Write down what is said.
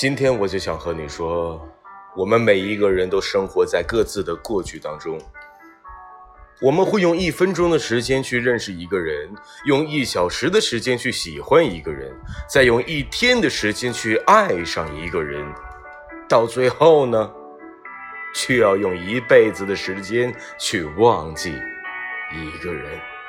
今天我就想和你说我们每一个人都生活在各自的过去当中我们会用一分钟的时间去认识一个人用一小时的时间去喜欢一个人再用一天的时间去爱上一个人到最后呢却要用一辈子的时间去忘记一个人。